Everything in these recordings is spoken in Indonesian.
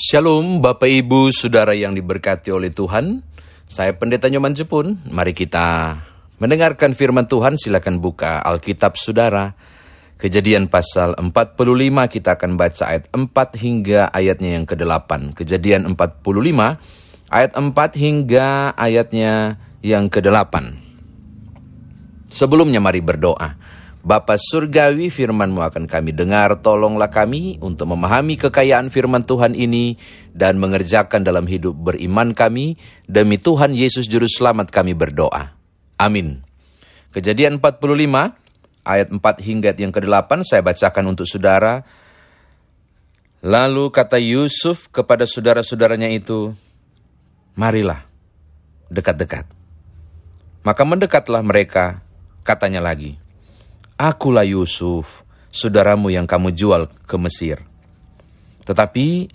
Shalom Bapak Ibu Saudara yang diberkati oleh Tuhan. Saya Pendeta Nyoman Jepun. Mari kita mendengarkan firman Tuhan. Silakan buka Alkitab Saudara. Kejadian pasal 45 kita akan baca ayat 4 hingga ayatnya yang ke-8. Kejadian 45 ayat 4 hingga ayatnya yang ke-8. Sebelumnya mari berdoa. Bapa Surgawi firmanmu akan kami dengar, tolonglah kami untuk memahami kekayaan firman Tuhan ini dan mengerjakan dalam hidup beriman kami, demi Tuhan Yesus Juru Selamat kami berdoa. Amin. Kejadian 45, ayat 4 hingga yang ke-8 saya bacakan untuk saudara. Lalu kata Yusuf kepada saudara-saudaranya itu, Marilah, dekat-dekat. Maka mendekatlah mereka, katanya lagi, Akulah Yusuf, saudaramu yang kamu jual ke Mesir. Tetapi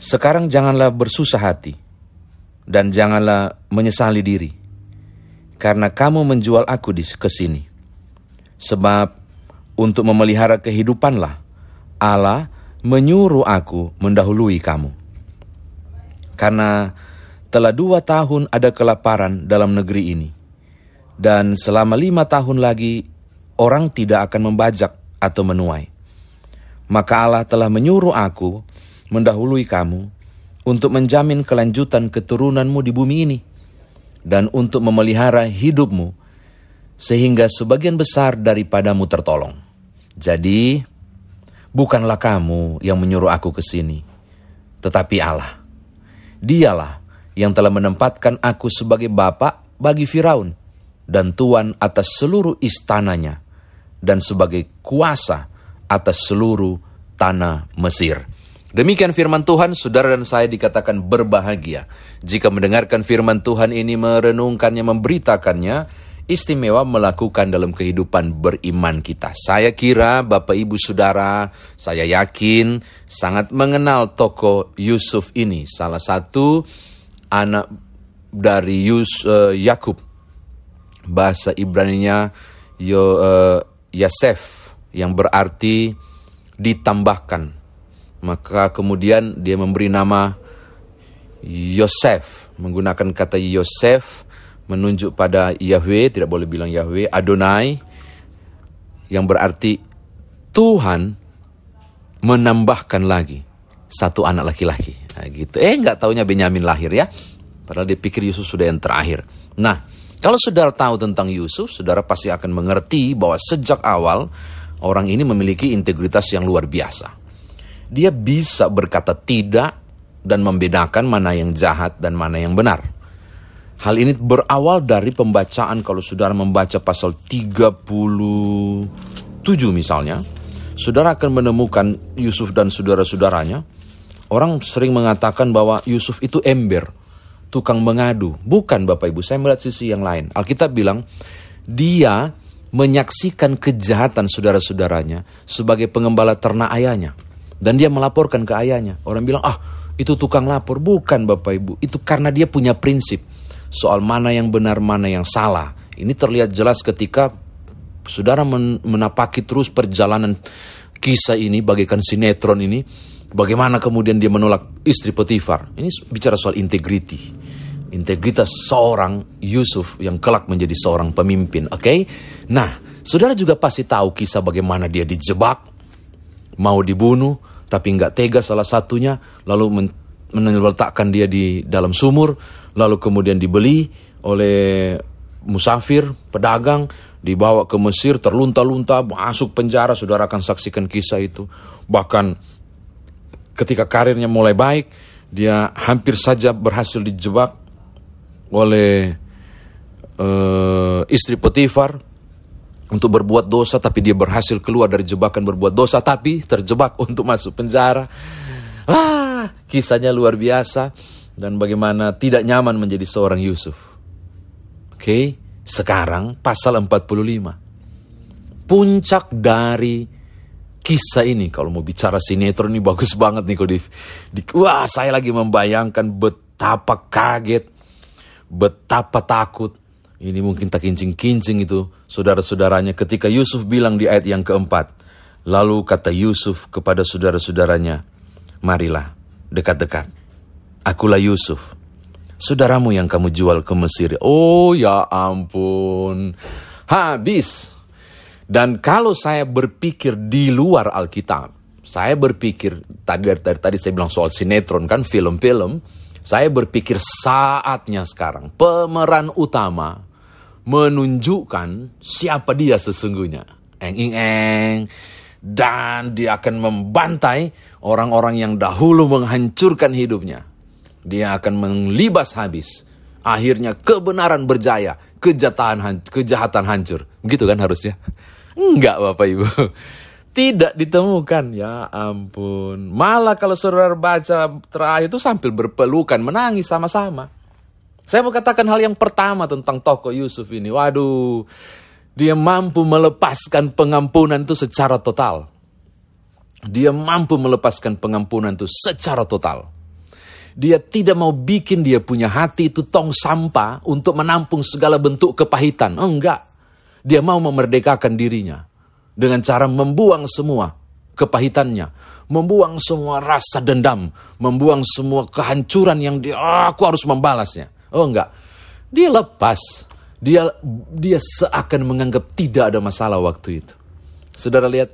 sekarang janganlah bersusah hati dan janganlah menyesali diri karena kamu menjual aku di ke sini. Sebab untuk memelihara kehidupanlah Allah menyuruh aku mendahului kamu. Karena telah dua tahun ada kelaparan dalam negeri ini. Dan selama lima tahun lagi orang tidak akan membajak atau menuai. Maka Allah telah menyuruh aku mendahului kamu untuk menjamin kelanjutan keturunanmu di bumi ini dan untuk memelihara hidupmu sehingga sebagian besar daripadamu tertolong. Jadi, bukanlah kamu yang menyuruh aku ke sini, tetapi Allah. Dialah yang telah menempatkan aku sebagai bapak bagi Firaun dan tuan atas seluruh istananya dan sebagai kuasa atas seluruh tanah Mesir. Demikian firman Tuhan, saudara dan saya dikatakan berbahagia. Jika mendengarkan firman Tuhan ini, merenungkannya, memberitakannya, istimewa melakukan dalam kehidupan beriman kita. Saya kira Bapak Ibu Saudara, saya yakin sangat mengenal tokoh Yusuf ini. Salah satu anak dari Yus, uh, Yakub. Bahasa Ibrani-nya Yo, uh, Yasef yang berarti ditambahkan. Maka kemudian dia memberi nama Yosef menggunakan kata Yosef menunjuk pada Yahweh tidak boleh bilang Yahweh Adonai yang berarti Tuhan menambahkan lagi satu anak laki-laki. Nah, gitu. Eh nggak taunya Benyamin lahir ya. Padahal dia pikir Yesus sudah yang terakhir. Nah, kalau saudara tahu tentang Yusuf, saudara pasti akan mengerti bahwa sejak awal orang ini memiliki integritas yang luar biasa. Dia bisa berkata tidak dan membedakan mana yang jahat dan mana yang benar. Hal ini berawal dari pembacaan kalau saudara membaca pasal 37 misalnya, saudara akan menemukan Yusuf dan saudara-saudaranya. Orang sering mengatakan bahwa Yusuf itu ember tukang mengadu. Bukan Bapak Ibu, saya melihat sisi yang lain. Alkitab bilang, dia menyaksikan kejahatan saudara-saudaranya sebagai pengembala ternak ayahnya. Dan dia melaporkan ke ayahnya. Orang bilang, ah itu tukang lapor. Bukan Bapak Ibu, itu karena dia punya prinsip. Soal mana yang benar, mana yang salah. Ini terlihat jelas ketika saudara menapaki terus perjalanan kisah ini bagaikan sinetron ini Bagaimana kemudian dia menolak istri Potifar? Ini bicara soal integriti. Integritas seorang Yusuf yang kelak menjadi seorang pemimpin. Oke? Okay? Nah, saudara juga pasti tahu kisah bagaimana dia dijebak, mau dibunuh, tapi nggak tega salah satunya, lalu meletakkan dia di dalam sumur, lalu kemudian dibeli oleh musafir, pedagang, dibawa ke Mesir, terlunta-lunta, masuk penjara, saudara akan saksikan kisah itu. Bahkan ketika karirnya mulai baik, dia hampir saja berhasil dijebak oleh uh, istri Potifar untuk berbuat dosa, tapi dia berhasil keluar dari jebakan berbuat dosa, tapi terjebak untuk masuk penjara. Ah, kisahnya luar biasa dan bagaimana tidak nyaman menjadi seorang Yusuf. Oke, okay? sekarang pasal 45. Puncak dari kisah ini kalau mau bicara sinetron ini bagus banget nih kalau di, wah saya lagi membayangkan betapa kaget betapa takut ini mungkin tak kincing-kincing itu saudara-saudaranya ketika Yusuf bilang di ayat yang keempat lalu kata Yusuf kepada saudara-saudaranya marilah dekat-dekat. Akulah Yusuf, saudaramu yang kamu jual ke Mesir. Oh ya ampun, habis. Dan kalau saya berpikir di luar Alkitab, saya berpikir tadi dari, tadi saya bilang soal sinetron kan film-film, saya berpikir saatnya sekarang pemeran utama menunjukkan siapa dia sesungguhnya. Eng eng eng dan dia akan membantai orang-orang yang dahulu menghancurkan hidupnya. Dia akan melibas habis. Akhirnya kebenaran berjaya, kejahatan kejahatan hancur. Gitu kan harusnya? Enggak Bapak Ibu. Tidak ditemukan. Ya ampun. Malah kalau saudara baca terakhir itu sambil berpelukan, menangis sama-sama. Saya mau katakan hal yang pertama tentang tokoh Yusuf ini. Waduh, dia mampu melepaskan pengampunan itu secara total. Dia mampu melepaskan pengampunan itu secara total. Dia tidak mau bikin dia punya hati itu tong sampah untuk menampung segala bentuk kepahitan. Oh, enggak. Dia mau memerdekakan dirinya dengan cara membuang semua kepahitannya, membuang semua rasa dendam, membuang semua kehancuran yang dia oh, aku harus membalasnya. Oh enggak. Dia lepas. Dia dia seakan menganggap tidak ada masalah waktu itu. Saudara lihat,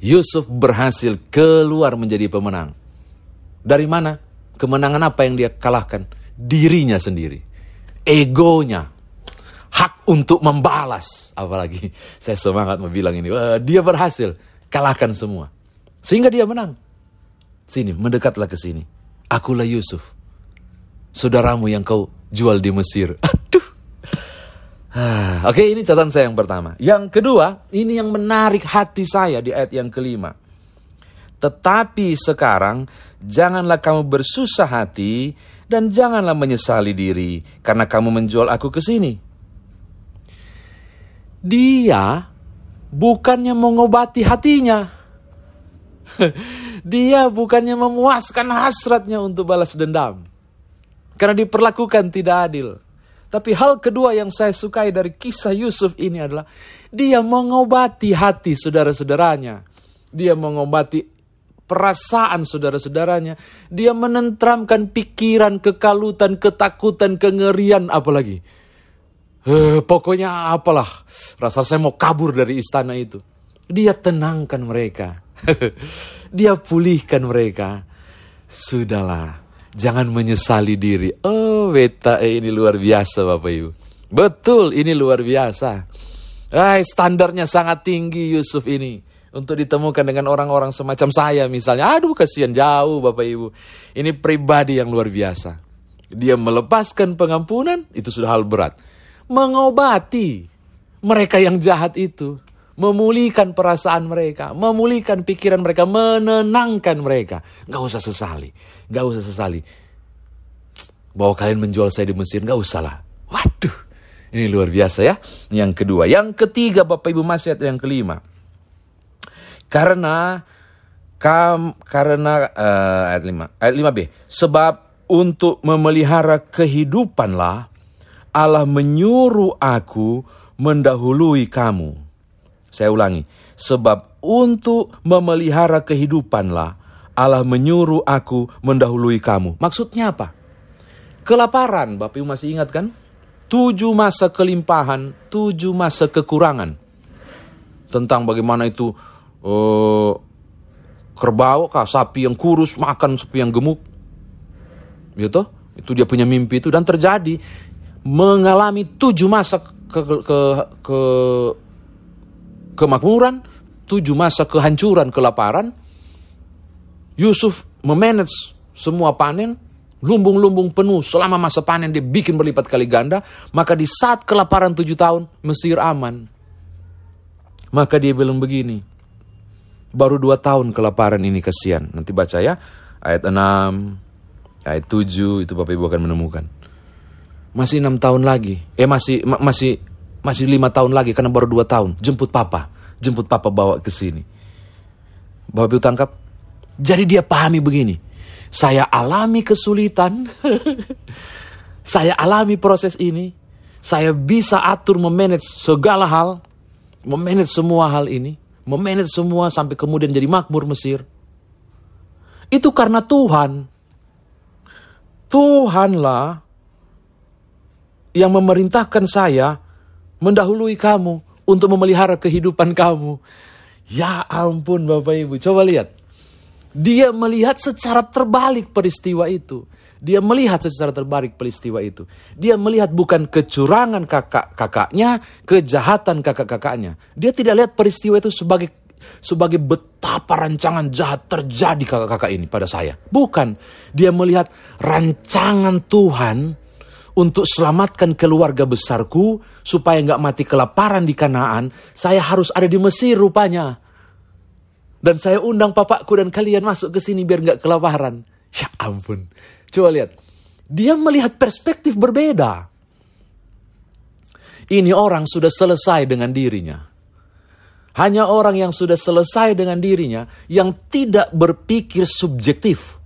Yusuf berhasil keluar menjadi pemenang. Dari mana? Kemenangan apa yang dia kalahkan? Dirinya sendiri. Egonya. Hak untuk membalas. Apalagi saya semangat mau bilang ini. Wah, dia berhasil. Kalahkan semua. Sehingga dia menang. Sini, mendekatlah ke sini. Akulah Yusuf. Saudaramu yang kau jual di Mesir. Aduh. Ah, Oke, okay, ini catatan saya yang pertama. Yang kedua, ini yang menarik hati saya di ayat yang kelima. Tetapi sekarang janganlah kamu bersusah hati dan janganlah menyesali diri karena kamu menjual aku ke sini. Dia bukannya mengobati hatinya. Dia bukannya memuaskan hasratnya untuk balas dendam. Karena diperlakukan tidak adil. Tapi hal kedua yang saya sukai dari kisah Yusuf ini adalah dia mengobati hati saudara-saudaranya. Dia mengobati perasaan saudara-saudaranya. Dia menentramkan pikiran, kekalutan, ketakutan, kengerian, apalagi. Eh, pokoknya apalah, rasa saya mau kabur dari istana itu. Dia tenangkan mereka. Dia pulihkan mereka. Sudahlah, jangan menyesali diri. Oh, beta eh, ini luar biasa Bapak Ibu. Betul, ini luar biasa. Eh, standarnya sangat tinggi Yusuf ini untuk ditemukan dengan orang-orang semacam saya misalnya. Aduh kasihan jauh Bapak Ibu. Ini pribadi yang luar biasa. Dia melepaskan pengampunan, itu sudah hal berat. Mengobati mereka yang jahat itu. Memulihkan perasaan mereka, memulihkan pikiran mereka, menenangkan mereka. Gak usah sesali, gak usah sesali. Bahwa kalian menjual saya di Mesir, gak usah lah. Waduh, ini luar biasa ya. Yang kedua. Yang ketiga Bapak Ibu masih yang kelima karena kam, karena uh, ayat 5 ayat 5b sebab untuk memelihara kehidupanlah Allah menyuruh aku mendahului kamu. Saya ulangi, sebab untuk memelihara kehidupanlah Allah menyuruh aku mendahului kamu. Maksudnya apa? Kelaparan, Bapak Ibu masih ingat kan? Tujuh masa kelimpahan, tujuh masa kekurangan. Tentang bagaimana itu uh, kerbau kah sapi yang kurus makan sapi yang gemuk gitu itu dia punya mimpi itu dan terjadi mengalami tujuh masa ke, ke, ke kemakmuran tujuh masa kehancuran kelaparan Yusuf memanage semua panen lumbung-lumbung penuh selama masa panen dia bikin berlipat kali ganda maka di saat kelaparan tujuh tahun Mesir aman maka dia bilang begini baru dua tahun kelaparan ini kesian. Nanti baca ya, ayat 6, ayat 7, itu Bapak Ibu akan menemukan. Masih enam tahun lagi, eh masih ma masih masih lima tahun lagi karena baru dua tahun. Jemput papa, jemput papa bawa ke sini. Bapak Ibu tangkap? Jadi dia pahami begini, saya alami kesulitan, saya alami proses ini, saya bisa atur memanage segala hal, memanage semua hal ini memanage semua sampai kemudian jadi makmur Mesir. Itu karena Tuhan, Tuhanlah yang memerintahkan saya mendahului kamu untuk memelihara kehidupan kamu. Ya ampun Bapak Ibu, coba lihat. Dia melihat secara terbalik peristiwa itu. Dia melihat secara terbalik peristiwa itu. Dia melihat bukan kecurangan kakak-kakaknya, kejahatan kakak-kakaknya. Dia tidak lihat peristiwa itu sebagai sebagai betapa rancangan jahat terjadi kakak-kakak ini pada saya. Bukan. Dia melihat rancangan Tuhan untuk selamatkan keluarga besarku supaya nggak mati kelaparan di Kanaan, saya harus ada di Mesir rupanya. Dan saya undang papaku dan kalian masuk ke sini biar nggak kelaparan. Ya ampun. Coba lihat. Dia melihat perspektif berbeda. Ini orang sudah selesai dengan dirinya. Hanya orang yang sudah selesai dengan dirinya yang tidak berpikir subjektif.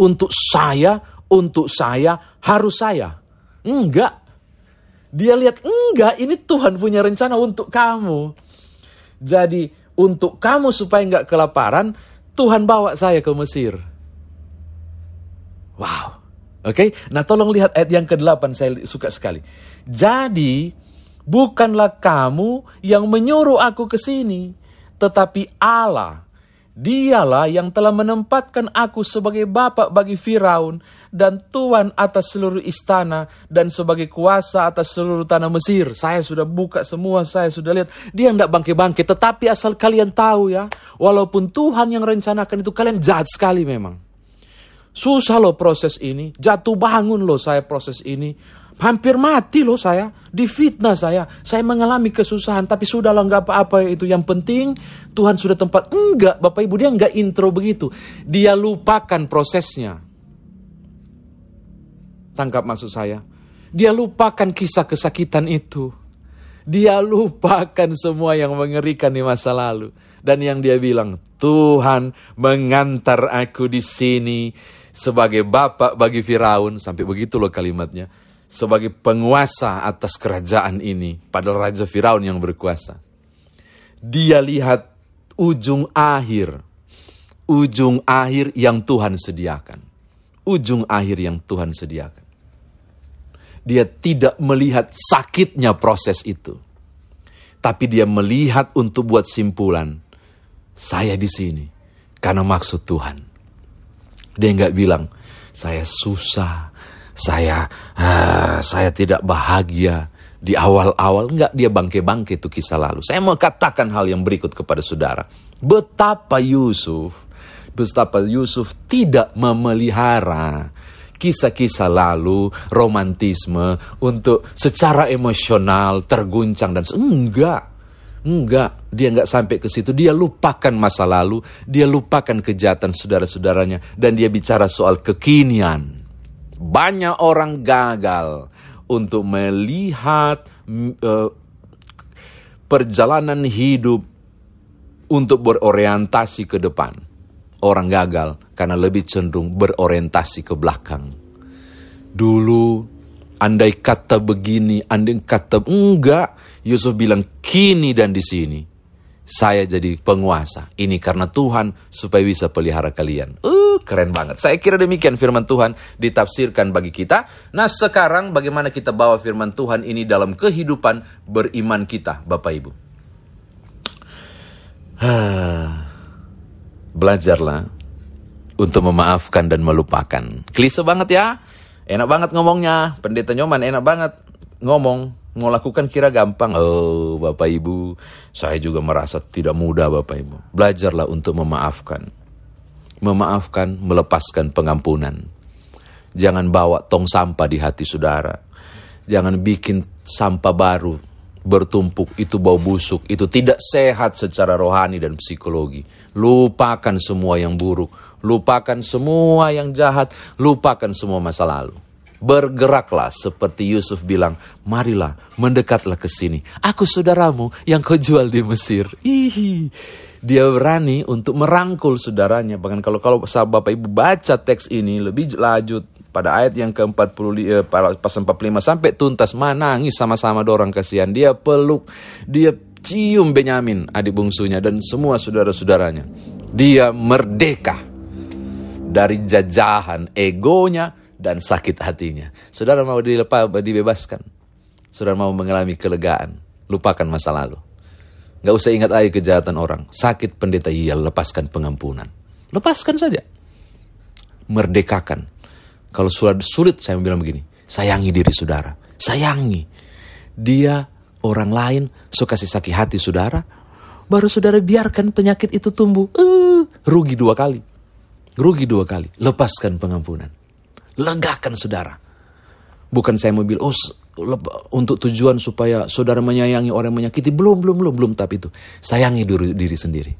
Untuk saya, untuk saya, harus saya. Enggak. Dia lihat, enggak, ini Tuhan punya rencana untuk kamu. Jadi, untuk kamu supaya enggak kelaparan, Tuhan bawa saya ke Mesir. Wow. Oke, okay? nah tolong lihat ayat yang ke-8, saya suka sekali. Jadi, bukanlah kamu yang menyuruh aku ke sini, tetapi Allah Dialah yang telah menempatkan aku sebagai bapak bagi Firaun dan tuan atas seluruh istana dan sebagai kuasa atas seluruh tanah Mesir. Saya sudah buka semua, saya sudah lihat. Dia tidak bangke-bangke, tetapi asal kalian tahu ya, walaupun Tuhan yang rencanakan itu, kalian jahat sekali memang. Susah loh proses ini, jatuh bangun loh saya proses ini. Hampir mati loh saya, difitnah saya. Saya mengalami kesusahan, tapi sudah lah nggak apa-apa itu. Yang penting Tuhan sudah tempat. Enggak, Bapak Ibu, dia enggak intro begitu. Dia lupakan prosesnya. Tangkap maksud saya. Dia lupakan kisah kesakitan itu. Dia lupakan semua yang mengerikan di masa lalu. Dan yang dia bilang, Tuhan mengantar aku di sini sebagai bapak bagi Firaun. Sampai begitu loh kalimatnya sebagai penguasa atas kerajaan ini, padahal Raja Firaun yang berkuasa. Dia lihat ujung akhir, ujung akhir yang Tuhan sediakan. Ujung akhir yang Tuhan sediakan. Dia tidak melihat sakitnya proses itu. Tapi dia melihat untuk buat simpulan. Saya di sini karena maksud Tuhan. Dia nggak bilang, saya susah, saya uh, saya tidak bahagia di awal-awal enggak dia bangke-bangke itu kisah lalu. Saya mau katakan hal yang berikut kepada saudara. Betapa Yusuf betapa Yusuf tidak memelihara kisah-kisah lalu, romantisme untuk secara emosional terguncang dan enggak. Enggak, dia enggak sampai ke situ. Dia lupakan masa lalu, dia lupakan kejahatan saudara-saudaranya dan dia bicara soal kekinian. Banyak orang gagal untuk melihat uh, perjalanan hidup untuk berorientasi ke depan. Orang gagal karena lebih cenderung berorientasi ke belakang. Dulu andai kata begini, andai kata enggak, Yusuf bilang kini dan di sini saya jadi penguasa. Ini karena Tuhan supaya bisa pelihara kalian. Uh, keren banget. Saya kira demikian firman Tuhan ditafsirkan bagi kita. Nah sekarang bagaimana kita bawa firman Tuhan ini dalam kehidupan beriman kita Bapak Ibu. Belajarlah untuk memaafkan dan melupakan. Klise banget ya. Enak banget ngomongnya. Pendeta Nyoman enak banget ngomong. Mau lakukan kira gampang. Oh Bapak Ibu, saya juga merasa tidak mudah Bapak Ibu. Belajarlah untuk memaafkan memaafkan, melepaskan pengampunan. Jangan bawa tong sampah di hati saudara. Jangan bikin sampah baru bertumpuk, itu bau busuk, itu tidak sehat secara rohani dan psikologi. Lupakan semua yang buruk, lupakan semua yang jahat, lupakan semua masa lalu. Bergeraklah seperti Yusuf bilang, marilah mendekatlah ke sini. Aku saudaramu yang kau jual di Mesir. Hihi dia berani untuk merangkul saudaranya. Bahkan kalau kalau Bapak Ibu baca teks ini lebih lanjut pada ayat yang ke-40 eh, pas 45 sampai tuntas menangis sama-sama dorang kasihan. Dia peluk, dia cium Benyamin adik bungsunya dan semua saudara-saudaranya. Dia merdeka dari jajahan egonya, dan sakit hatinya. Saudara mau dilepas, dibebaskan. Saudara mau mengalami kelegaan. Lupakan masa lalu. Gak usah ingat lagi kejahatan orang. Sakit pendeta, iya lepaskan pengampunan. Lepaskan saja. Merdekakan. Kalau sudah sulit saya bilang begini. Sayangi diri saudara. Sayangi. Dia orang lain suka kasih sakit hati saudara. Baru saudara biarkan penyakit itu tumbuh. Uh, rugi dua kali. Rugi dua kali. Lepaskan pengampunan. Legakan saudara. Bukan saya bilang, oh untuk tujuan supaya saudara menyayangi orang menyakiti. Belum, belum, belum, belum. Tapi itu, sayangi diri, diri sendiri.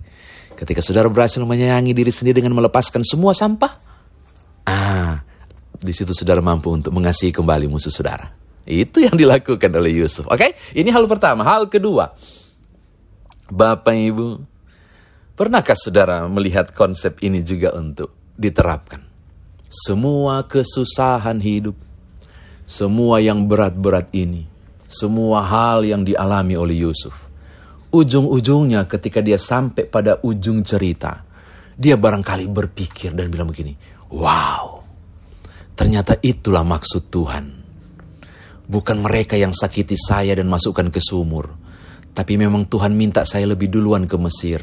Ketika saudara berhasil menyayangi diri sendiri dengan melepaskan semua sampah, ah, di situ saudara mampu untuk mengasihi kembali musuh saudara. Itu yang dilakukan oleh Yusuf. Oke, okay? ini hal pertama. Hal kedua, Bapak Ibu, Pernahkah saudara melihat konsep ini juga untuk diterapkan? Semua kesusahan hidup, semua yang berat-berat ini, semua hal yang dialami oleh Yusuf. Ujung-ujungnya ketika dia sampai pada ujung cerita, dia barangkali berpikir dan bilang begini, wow, ternyata itulah maksud Tuhan. Bukan mereka yang sakiti saya dan masukkan ke sumur, tapi memang Tuhan minta saya lebih duluan ke Mesir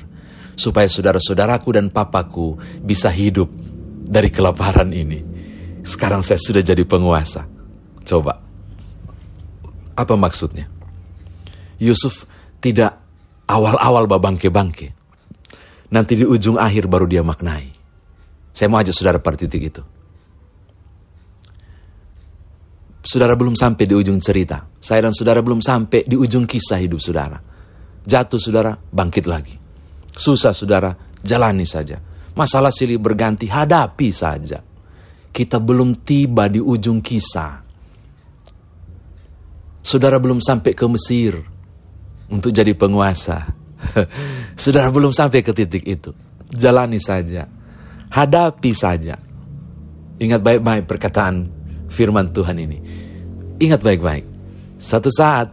supaya saudara-saudaraku dan papaku bisa hidup dari kelaparan ini. Sekarang saya sudah jadi penguasa. Coba. Apa maksudnya? Yusuf tidak awal-awal babangke-bangke. Nanti di ujung akhir baru dia maknai. Saya mau aja saudara pada titik itu. Saudara belum sampai di ujung cerita. Saya dan saudara belum sampai di ujung kisah hidup saudara. Jatuh saudara, bangkit lagi. Susah saudara, jalani saja. Masalah silih berganti, hadapi saja. Kita belum tiba di ujung kisah. Saudara belum sampai ke Mesir untuk jadi penguasa. saudara belum sampai ke titik itu. Jalani saja. Hadapi saja. Ingat baik-baik perkataan firman Tuhan ini. Ingat baik-baik. Satu saat,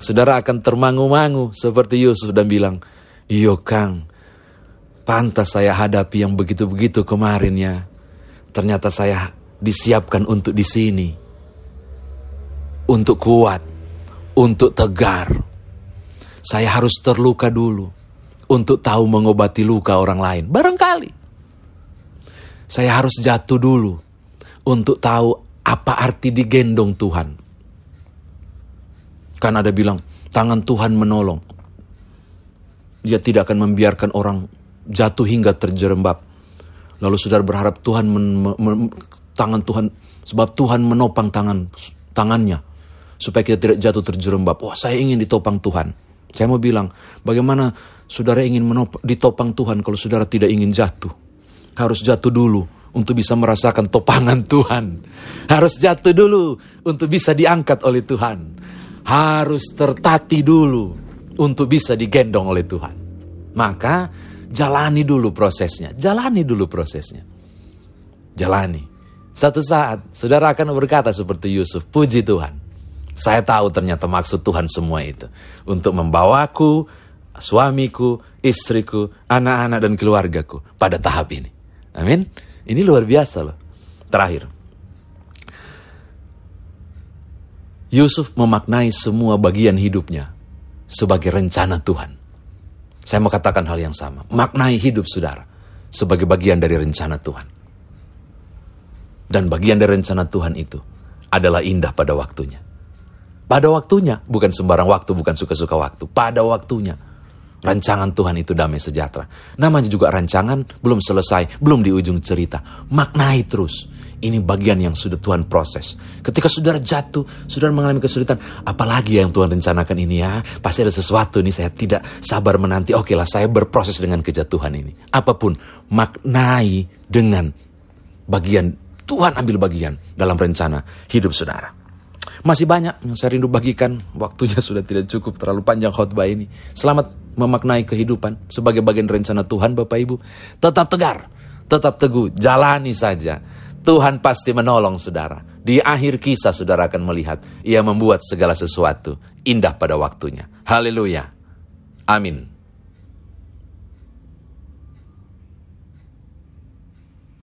saudara akan termangu-mangu seperti Yusuf dan bilang, Iyo Kang, pantas saya hadapi yang begitu-begitu kemarin ya. Ternyata saya disiapkan untuk di sini. Untuk kuat, untuk tegar. Saya harus terluka dulu untuk tahu mengobati luka orang lain. Barangkali. Saya harus jatuh dulu untuk tahu apa arti digendong Tuhan. Kan ada bilang, tangan Tuhan menolong. Dia tidak akan membiarkan orang jatuh hingga terjerembab. Lalu saudara berharap Tuhan men, men, tangan Tuhan sebab Tuhan menopang tangan tangannya supaya kita tidak jatuh terjerembab. Wah, saya ingin ditopang Tuhan. Saya mau bilang, bagaimana saudara ingin menop, ditopang Tuhan kalau saudara tidak ingin jatuh? Harus jatuh dulu untuk bisa merasakan topangan Tuhan. Harus jatuh dulu untuk bisa diangkat oleh Tuhan. Harus tertati dulu untuk bisa digendong oleh Tuhan. Maka jalani dulu prosesnya, jalani dulu prosesnya. Jalani. Satu saat saudara akan berkata seperti Yusuf, puji Tuhan. Saya tahu ternyata maksud Tuhan semua itu. Untuk membawaku, suamiku, istriku, anak-anak dan keluargaku pada tahap ini. Amin. Ini luar biasa loh. Terakhir. Yusuf memaknai semua bagian hidupnya sebagai rencana Tuhan. Saya mau katakan hal yang sama. Maknai hidup saudara sebagai bagian dari rencana Tuhan. Dan bagian dari rencana Tuhan itu adalah indah pada waktunya. Pada waktunya, bukan sembarang waktu, bukan suka-suka waktu. Pada waktunya, rancangan Tuhan itu damai sejahtera. Namanya juga rancangan, belum selesai, belum di ujung cerita. Maknai terus. Ini bagian yang sudah Tuhan proses. Ketika saudara jatuh, saudara mengalami kesulitan, apalagi yang Tuhan rencanakan ini ya, pasti ada sesuatu nih saya tidak sabar menanti. Oke lah, saya berproses dengan kejatuhan ini. Apa pun, maknai dengan bagian, Tuhan ambil bagian dalam rencana hidup saudara. Masih banyak yang saya rindu bagikan, waktunya sudah tidak cukup, terlalu panjang khotbah ini. Selamat memaknai kehidupan sebagai bagian rencana Tuhan Bapak Ibu. Tetap tegar, tetap teguh, jalani saja Tuhan pasti menolong saudara. Di akhir kisah saudara akan melihat, ia membuat segala sesuatu indah pada waktunya. Haleluya. Amin.